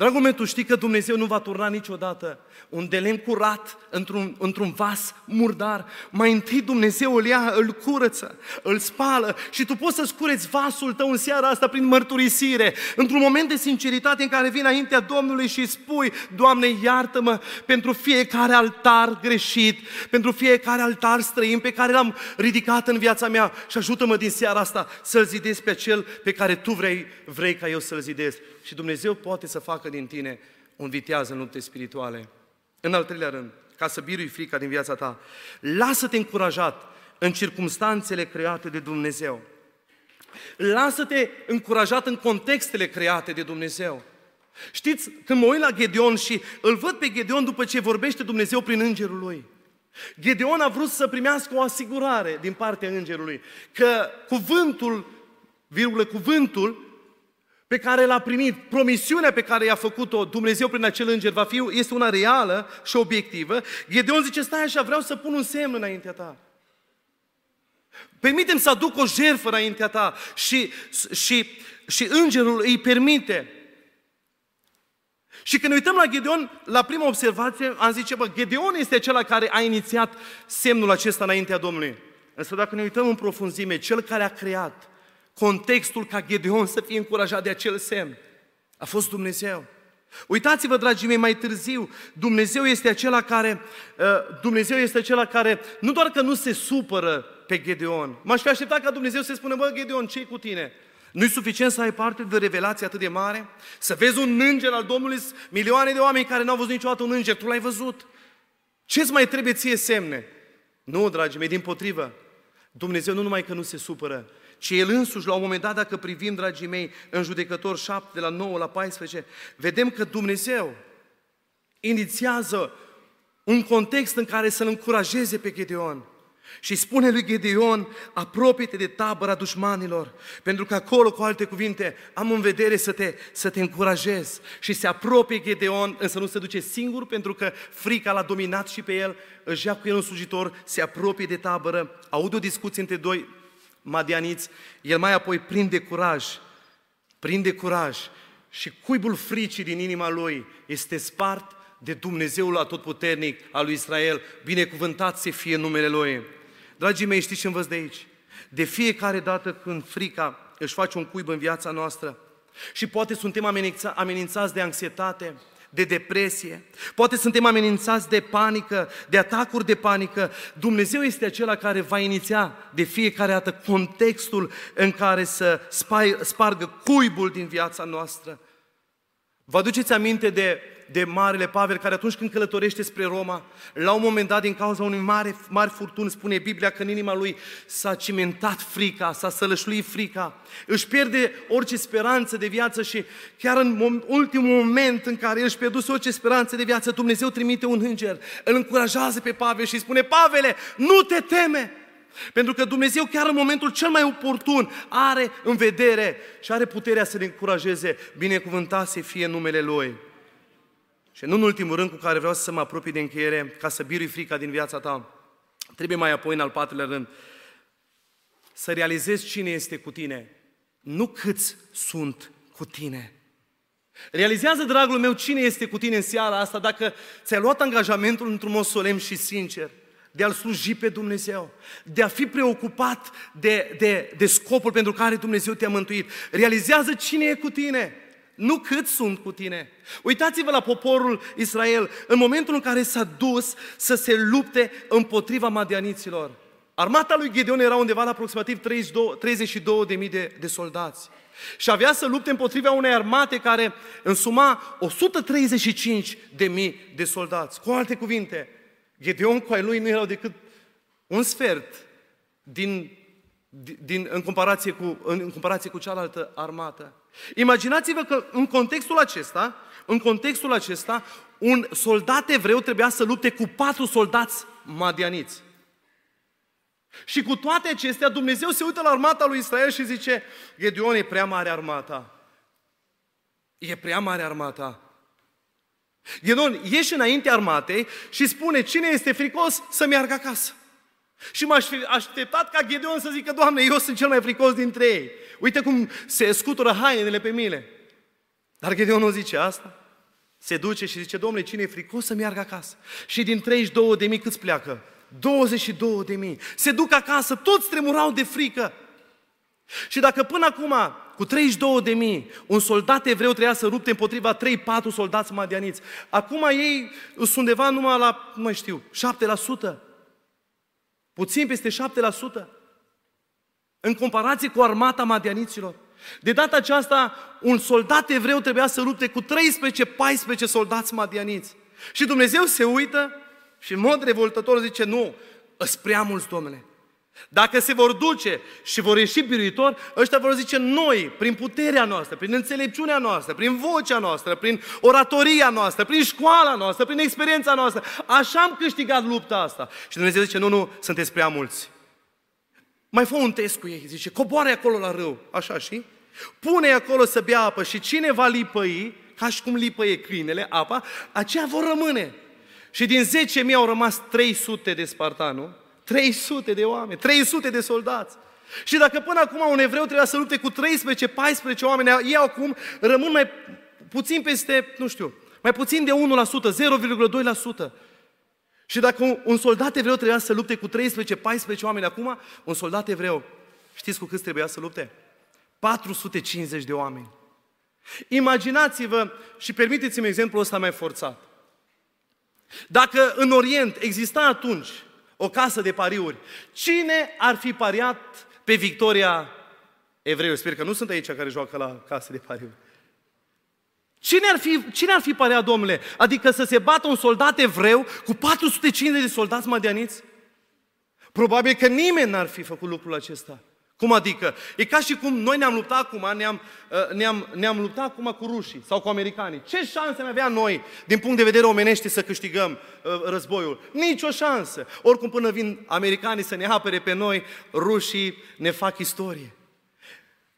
Dragul meu, tu știi că Dumnezeu nu va turna niciodată un de lemn curat într-un, într-un vas murdar. Mai întâi Dumnezeu îl ia, îl curăță, îl spală și tu poți să-ți cureți vasul tău în seara asta prin mărturisire, într-un moment de sinceritate în care vii înaintea Domnului și spui, Doamne, iartă-mă pentru fiecare altar greșit, pentru fiecare altar străin pe care l-am ridicat în viața mea și ajută-mă din seara asta să-l zidesc pe cel pe care Tu vrei, vrei ca eu să-l zidesc. Și Dumnezeu poate să facă din tine un viteaz în lupte spirituale. În al treilea rând, ca să birui frica din viața ta, lasă-te încurajat în circumstanțele create de Dumnezeu. Lasă-te încurajat în contextele create de Dumnezeu. Știți, când mă uit la Gedeon și îl văd pe Gedeon după ce vorbește Dumnezeu prin îngerul lui, Gedeon a vrut să primească o asigurare din partea îngerului că cuvântul, virgulă, cuvântul pe care l-a primit, promisiunea pe care i-a făcut-o Dumnezeu prin acel înger va fi, este una reală și obiectivă. Gedeon zice, stai așa, vreau să pun un semn înaintea ta. Permitem să aduc o jertfă înaintea ta și, și, și îngerul îi permite. Și când ne uităm la Gedeon, la prima observație, am zice, bă, Gedeon este acela care a inițiat semnul acesta înaintea Domnului. Însă dacă ne uităm în profunzime, cel care a creat, contextul ca Gedeon să fie încurajat de acel semn. A fost Dumnezeu. Uitați-vă, dragii mei, mai târziu, Dumnezeu este acela care, uh, Dumnezeu este acela care nu doar că nu se supără pe Gedeon. M-aș fi așteptat ca Dumnezeu să spună, bă, Gedeon, ce cu tine? Nu-i suficient să ai parte de revelație atât de mare? Să vezi un înger al Domnului, milioane de oameni care n-au văzut niciodată un înger, tu l-ai văzut. Ce-ți mai trebuie ție semne? Nu, dragii mei, din potrivă. Dumnezeu nu numai că nu se supără, ci El însuși, la un moment dat, dacă privim, dragii mei, în judecător 7, de la 9 la 14, vedem că Dumnezeu inițiază un context în care să-l încurajeze pe Gedeon. Și spune lui Gedeon, apropie-te de tabăra dușmanilor, pentru că acolo, cu alte cuvinte, am în vedere să te, să te încurajez. Și se apropie Gedeon, însă nu se duce singur, pentru că frica l-a dominat și pe el, își ia cu el un slujitor, se apropie de tabără, aude o discuție între doi madianiți, el mai apoi prinde curaj, prinde curaj și cuibul fricii din inima lui este spart de Dumnezeul atotputernic al lui Israel, binecuvântat să fie numele Lui. Dragii mei, știți ce învăț de aici? De fiecare dată când frica își face un cuib în viața noastră și poate suntem amenința, amenințați de anxietate, de depresie, poate suntem amenințați de panică, de atacuri de panică, Dumnezeu este acela care va iniția de fiecare dată contextul în care să spargă cuibul din viața noastră. Vă aduceți aminte de de Marele Pavel, care atunci când călătorește spre Roma, la un moment dat, din cauza unui mare, mari furtuni, spune Biblia că în inima lui s-a cimentat frica, s-a sălășluit frica, își pierde orice speranță de viață și chiar în ultimul moment în care el își pierduse orice speranță de viață, Dumnezeu trimite un înger, îl încurajează pe Pavel și spune, Pavele, nu te teme! Pentru că Dumnezeu chiar în momentul cel mai oportun are în vedere și are puterea să ne încurajeze, binecuvântat să fie numele Lui. Și nu în ultimul rând cu care vreau să mă apropii de încheiere, ca să birui frica din viața ta, trebuie mai apoi în al patrulea rând să realizezi cine este cu tine, nu câți sunt cu tine. Realizează, dragul meu, cine este cu tine în seara asta dacă ți-ai luat angajamentul într-un mod solemn și sincer de a-L sluji pe Dumnezeu, de a fi preocupat de, de, de scopul pentru care Dumnezeu te-a mântuit. Realizează cine e cu tine nu cât sunt cu tine. Uitați-vă la poporul Israel, în momentul în care s-a dus să se lupte împotriva madianiților. Armata lui Gedeon era undeva la aproximativ 32, de mii de, de soldați. Și avea să lupte împotriva unei armate care însuma 135 de mii de soldați. Cu alte cuvinte, Gedeon cu ai lui nu erau decât un sfert din, din, în, comparație cu, în, în comparație cu cealaltă armată. Imaginați-vă că în contextul acesta, în contextul acesta, un soldat evreu trebuia să lupte cu patru soldați madianiți. Și cu toate acestea, Dumnezeu se uită la armata lui Israel și zice, Gedeon, e prea mare armata. E prea mare armata. Gedeon, ieși înainte armatei și spune, cine este fricos să meargă acasă. Și m-aș fi așteptat ca Gedeon să zică, Doamne, eu sunt cel mai fricos dintre ei. Uite cum se scutură hainele pe mine. Dar Gedeon nu zice asta. Se duce și zice, Domnule, cine e fricos să meargă acasă? Și din 32 de mii câți pleacă? 22 de mii. Se duc acasă, toți tremurau de frică. Și dacă până acum, cu 32 de mii, un soldat evreu trebuia să rupte împotriva 3-4 soldați madianiți, acum ei sunt undeva numai la, nu mai știu, 7%. Puțin peste 7%. În comparație cu armata madianiților. De data aceasta, un soldat evreu trebuia să lupte cu 13-14 soldați madianiți. Și Dumnezeu se uită și în mod revoltător zice, nu, îs prea mulți, domnule. Dacă se vor duce și vor ieși biruitor, ăștia vor zice noi, prin puterea noastră, prin înțelepciunea noastră, prin vocea noastră, prin oratoria noastră, prin școala noastră, prin experiența noastră, așa am câștigat lupta asta. Și Dumnezeu zice, nu, nu, sunteți prea mulți. Mai fă un test cu ei, zice, coboare acolo la râu, așa și? Pune acolo să bea apă și cine va lipăi, ca și cum lipăie câinele, apa, aceia vor rămâne. Și din 10.000 au rămas 300 de spartani, nu? 300 de oameni, 300 de soldați. Și dacă până acum un evreu trebuia să lupte cu 13-14 oameni, ei acum rămân mai puțin peste, nu știu, mai puțin de 1%, 0,2%. Și dacă un soldat evreu trebuia să lupte cu 13-14 oameni acum, un soldat evreu, știți cu câți trebuia să lupte? 450 de oameni. Imaginați-vă și permiteți-mi exemplul ăsta mai forțat. Dacă în Orient exista atunci o casă de pariuri. Cine ar fi pariat pe victoria evrei, sper că nu sunt aici care joacă la case de pariuri. Cine ar, fi, cine ar fi părea, domnule? Adică să se bată un soldat evreu cu 450 de soldați madianiți? Probabil că nimeni n-ar fi făcut lucrul acesta. Cum adică? E ca și cum noi ne-am luptat acum, ne-am, uh, ne-am, ne-am luptat acum cu rușii sau cu americanii. Ce șanse am avea noi, din punct de vedere omenește, să câștigăm uh, războiul? Nici o șansă. Oricum până vin americanii să ne apere pe noi, rușii ne fac istorie.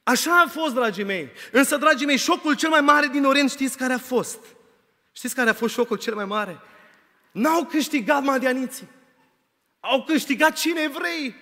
Așa a fost, dragii mei. Însă, dragii mei, șocul cel mai mare din Orient, știți care a fost? Știți care a fost șocul cel mai mare? N-au câștigat madianiții. Au câștigat cine evrei.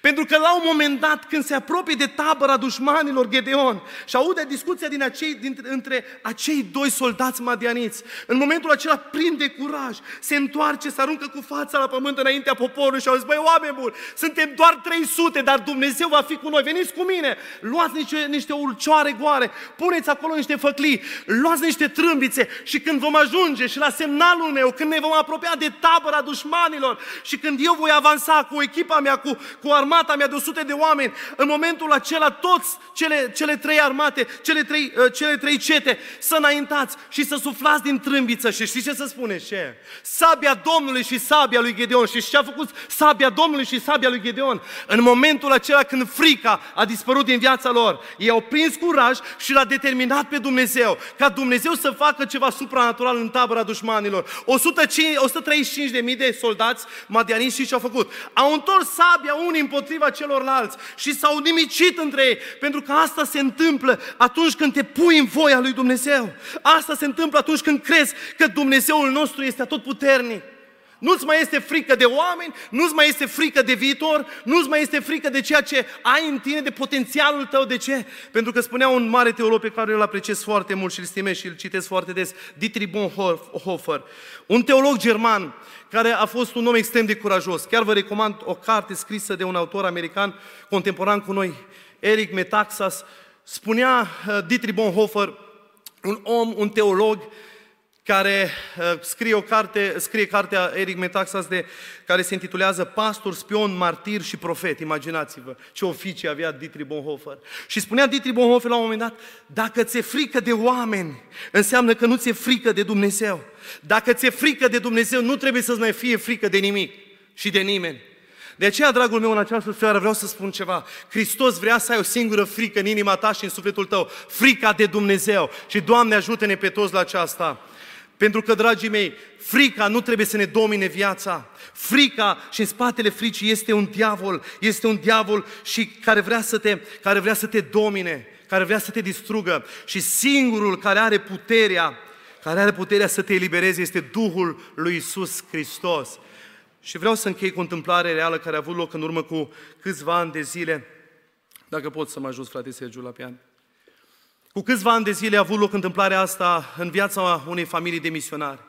Pentru că la un moment dat, când se apropie de tabăra dușmanilor Gedeon și aude discuția din acei, dintre, între acei doi soldați madianiți, în momentul acela prinde curaj, se întoarce, se aruncă cu fața la pământ înaintea poporului și au zis, băi, oameni buni, suntem doar 300, dar Dumnezeu va fi cu noi, veniți cu mine, luați niște, niște ulcioare goare, puneți acolo niște făclii, luați niște trâmbițe și când vom ajunge și la semnalul meu, când ne vom apropia de tabăra dușmanilor și când eu voi avansa cu echipa mea, cu, cu armata mea de 100 de oameni, în momentul acela toți cele, cele trei armate, cele trei, uh, cele trei cete, să înaintați și să suflați din trâmbiță. Și știți ce să spune? Ce? Sabia Domnului și sabia lui Gedeon. Și ce a făcut sabia Domnului și sabia lui Gedeon? În momentul acela când frica a dispărut din viața lor, ei au prins curaj și l-a determinat pe Dumnezeu, ca Dumnezeu să facă ceva supranatural în tabăra dușmanilor. 135.000 de soldați madianiști și ce au făcut? Au întors sabia unii unii împotriva celorlalți și s-au nimicit între ei, pentru că asta se întâmplă atunci când te pui în voia lui Dumnezeu. Asta se întâmplă atunci când crezi că Dumnezeul nostru este atotputernic. Nu-ți mai este frică de oameni, nu-ți mai este frică de viitor, nu-ți mai este frică de ceea ce ai în tine, de potențialul tău. De ce? Pentru că spunea un mare teolog pe care eu îl apreciez foarte mult și îl stimez și îl citesc foarte des, Dietrich Bonhoeffer, un teolog german care a fost un om extrem de curajos. Chiar vă recomand o carte scrisă de un autor american contemporan cu noi, Eric Metaxas. Spunea uh, Dietrich Bonhoeffer, un om, un teolog, care uh, scrie o carte, scrie cartea Eric Metaxas de, care se intitulează Pastor, spion, martir și profet. Imaginați-vă ce oficii avea Dietrich Bonhoeffer. Și spunea Dietrich Bonhoeffer la un moment dat, dacă ți-e frică de oameni, înseamnă că nu ți-e frică de Dumnezeu. Dacă ți-e frică de Dumnezeu, nu trebuie să-ți mai fie frică de nimic și de nimeni. De aceea, dragul meu, în această seară vreau să spun ceva. Hristos vrea să ai o singură frică în inima ta și în sufletul tău. Frica de Dumnezeu. Și, Doamne, ajută-ne pe toți la aceasta. Pentru că, dragii mei, frica nu trebuie să ne domine viața. Frica și în spatele fricii este un diavol, este un diavol și care vrea să te, care vrea să te domine, care vrea să te distrugă. Și singurul care are puterea, care are puterea să te elibereze este Duhul lui Isus Hristos. Și vreau să închei cu o întâmplare reală care a avut loc în urmă cu câțiva ani de zile. Dacă pot să mă ajut, frate Sergiu, la pian. Cu câțiva ani de zile a avut loc întâmplarea asta în viața unei familii de misionari.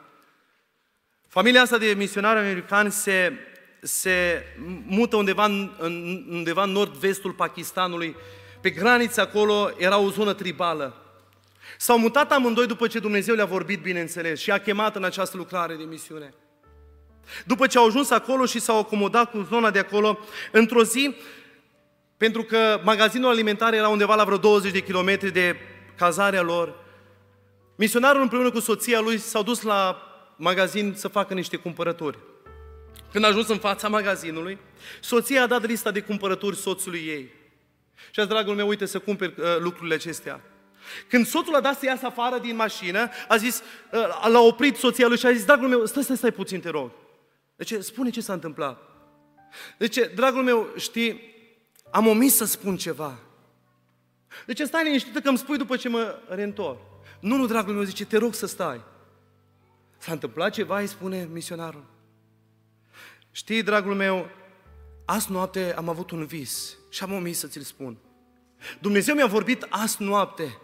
Familia asta de misionari americani se, se mută undeva în, undeva în nord-vestul Pakistanului. Pe graniță acolo era o zonă tribală. S-au mutat amândoi după ce Dumnezeu le-a vorbit, bineînțeles, și a chemat în această lucrare de misiune. După ce au ajuns acolo și s-au acomodat cu zona de acolo, într-o zi, pentru că magazinul alimentar era undeva la vreo 20 de kilometri de cazarea lor, misionarul împreună cu soția lui s-au dus la magazin să facă niște cumpărături. Când a ajuns în fața magazinului, soția a dat lista de cumpărături soțului ei. Și a zis, dragul meu, uite să cumperi uh, lucrurile acestea. Când soțul a dat să iasă afară din mașină, a zis, uh, l-a oprit soția lui și a zis, dragul meu, stai, stai, stai puțin, te rog. Deci, spune ce s-a întâmplat. Deci, dragul meu, știi, am omis să spun ceva. Deci stai liniștită că îmi spui după ce mă reîntorc. Nu, nu, dragul meu, zice, te rog să stai. S-a întâmplat ceva, îi spune misionarul. Știi, dragul meu, azi noapte am avut un vis și am omis să ți-l spun. Dumnezeu mi-a vorbit azi noapte.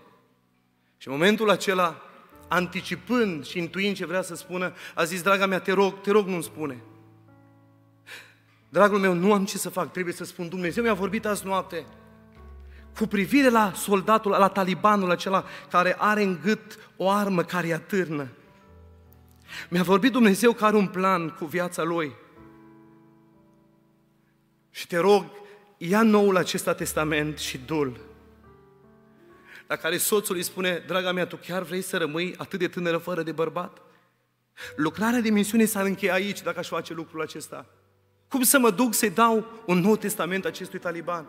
Și în momentul acela, anticipând și intuind ce vrea să spună, a zis, draga mea, te rog, te rog, nu-mi spune. Dragul meu, nu am ce să fac, trebuie să spun, Dumnezeu mi-a vorbit azi noapte cu privire la soldatul, la talibanul acela care are în gât o armă care îi atârnă. Mi-a vorbit Dumnezeu că are un plan cu viața lui. Și te rog, ia noul acesta testament și dul la care soțul îi spune, draga mea, tu chiar vrei să rămâi atât de tânără fără de bărbat? Lucrarea de misiune s-ar încheia aici dacă aș face lucrul acesta. Cum să mă duc să-i dau un nou testament acestui taliban?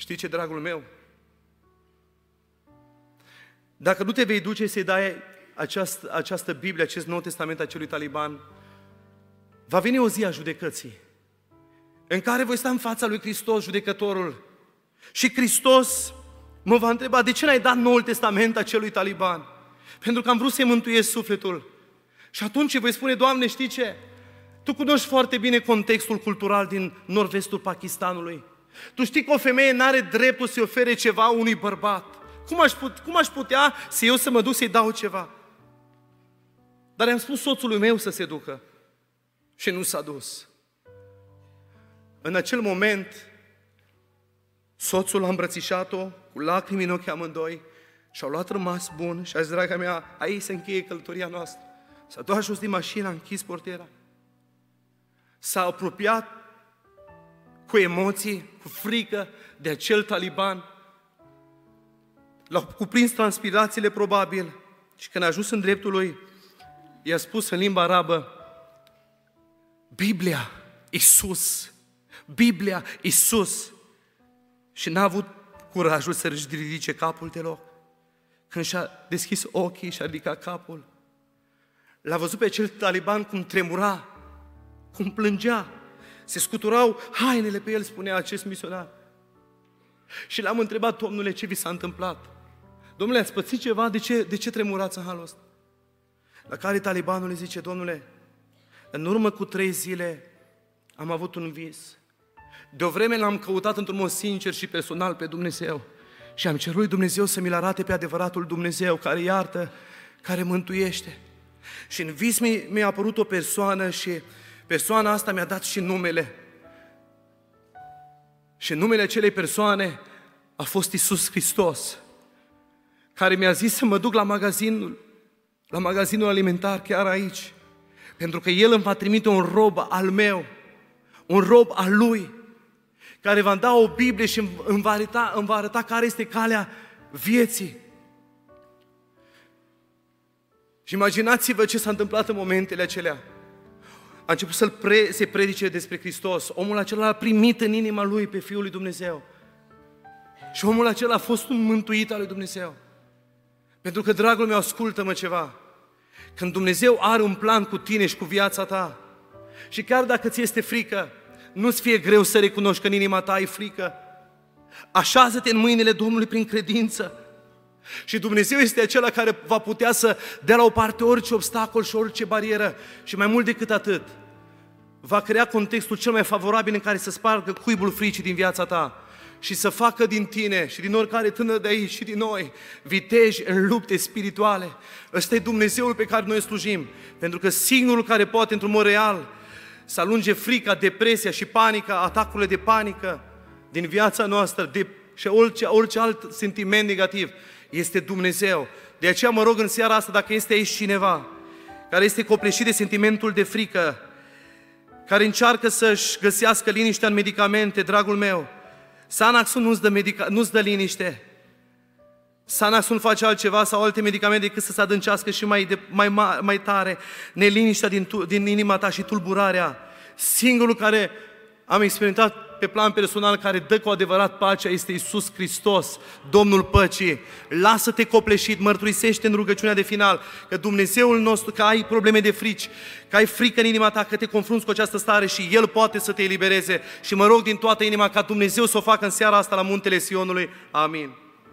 Știi ce, dragul meu? Dacă nu te vei duce să-i dai această, această Biblie, acest Nou Testament acelui taliban, va veni o zi a judecății, în care voi sta în fața lui Hristos, judecătorul, și Hristos mă va întreba, de ce n-ai dat Noul Testament acelui taliban? Pentru că am vrut să-i mântuiesc sufletul. Și atunci voi spune, Doamne, știi ce? Tu cunoști foarte bine contextul cultural din nord-vestul Pakistanului. Tu știi că o femeie nu are dreptul să-i ofere ceva unui bărbat. Cum aș, put, cum aș putea să eu să mă duc să-i dau ceva? Dar am spus soțului meu să se ducă. Și nu s-a dus. În acel moment, soțul a îmbrățișat-o cu lacrimi în ochi amândoi și au luat rămas bun și a zis, draga mea, aici se încheie călătoria noastră. S-a dus jos din mașină, a închis portiera. S-a apropiat cu emoții, cu frică de acel taliban. L-au cuprins transpirațiile probabil și când a ajuns în dreptul lui, i-a spus în limba arabă, Biblia, Isus, Biblia, Isus. Și n-a avut curajul să-și ridice capul deloc. Când și-a deschis ochii și a ridicat capul, l-a văzut pe acel taliban cum tremura, cum plângea. Se scuturau hainele pe el, spunea acest misionar. Și l-am întrebat, domnule, ce vi s-a întâmplat? Domnule, ați pățit ceva? De ce, de ce tremurați în halul ăsta? La care talibanul îi zice, domnule, în urmă cu trei zile am avut un vis. De o vreme l-am căutat într-un mod sincer și personal pe Dumnezeu. Și am cerut lui Dumnezeu să mi-l arate pe adevăratul Dumnezeu care iartă, care mântuiește. Și în vis mi-a apărut o persoană și persoana asta mi-a dat și numele. Și numele acelei persoane a fost Isus Hristos, care mi-a zis să mă duc la magazinul, la magazinul alimentar chiar aici, pentru că El îmi va trimite un rob al meu, un rob al Lui, care va da o Biblie și îmi va arăta, îmi va arăta care este calea vieții. Și imaginați-vă ce s-a întâmplat în momentele acelea. A început să pre, se predice despre Hristos. Omul acela a primit în inima lui pe Fiul lui Dumnezeu. Și omul acela a fost un mântuit al lui Dumnezeu. Pentru că, dragul meu, ascultă-mă ceva. Când Dumnezeu are un plan cu tine și cu viața ta, și chiar dacă ți este frică, nu-ți fie greu să recunoști că în inima ta ai frică. Așează-te în mâinile Domnului prin credință. Și Dumnezeu este acela care va putea să dea la o parte orice obstacol și orice barieră. Și mai mult decât atât, va crea contextul cel mai favorabil în care să spargă cuibul fricii din viața ta și să facă din tine și din oricare tânăr de aici și din noi viteji în lupte spirituale. Ăsta e Dumnezeul pe care noi slujim, pentru că singurul care poate într-un mod real să alunge frica, depresia și panica, atacurile de panică din viața noastră de, și orice, orice alt sentiment negativ, este Dumnezeu. De aceea mă rog în seara asta, dacă este aici cineva care este copleșit de sentimentul de frică, care încearcă să-și găsească liniștea în medicamente, dragul meu, Sanaxul nu-ți dă, medica- nu-ți dă liniște. Sanaxul nu face altceva sau alte medicamente decât să se adâncească și mai, de, mai, mai tare neliniștea din, din inima ta și tulburarea. Singurul care am experimentat pe plan personal care dă cu adevărat pacea este Isus Hristos, Domnul păcii. Lasă-te copleșit, mărturisește în rugăciunea de final că Dumnezeul nostru, că ai probleme de frici, că ai frică în inima ta, că te confrunți cu această stare și El poate să te elibereze. Și mă rog din toată inima ca Dumnezeu să o facă în seara asta la muntele Sionului. Amin.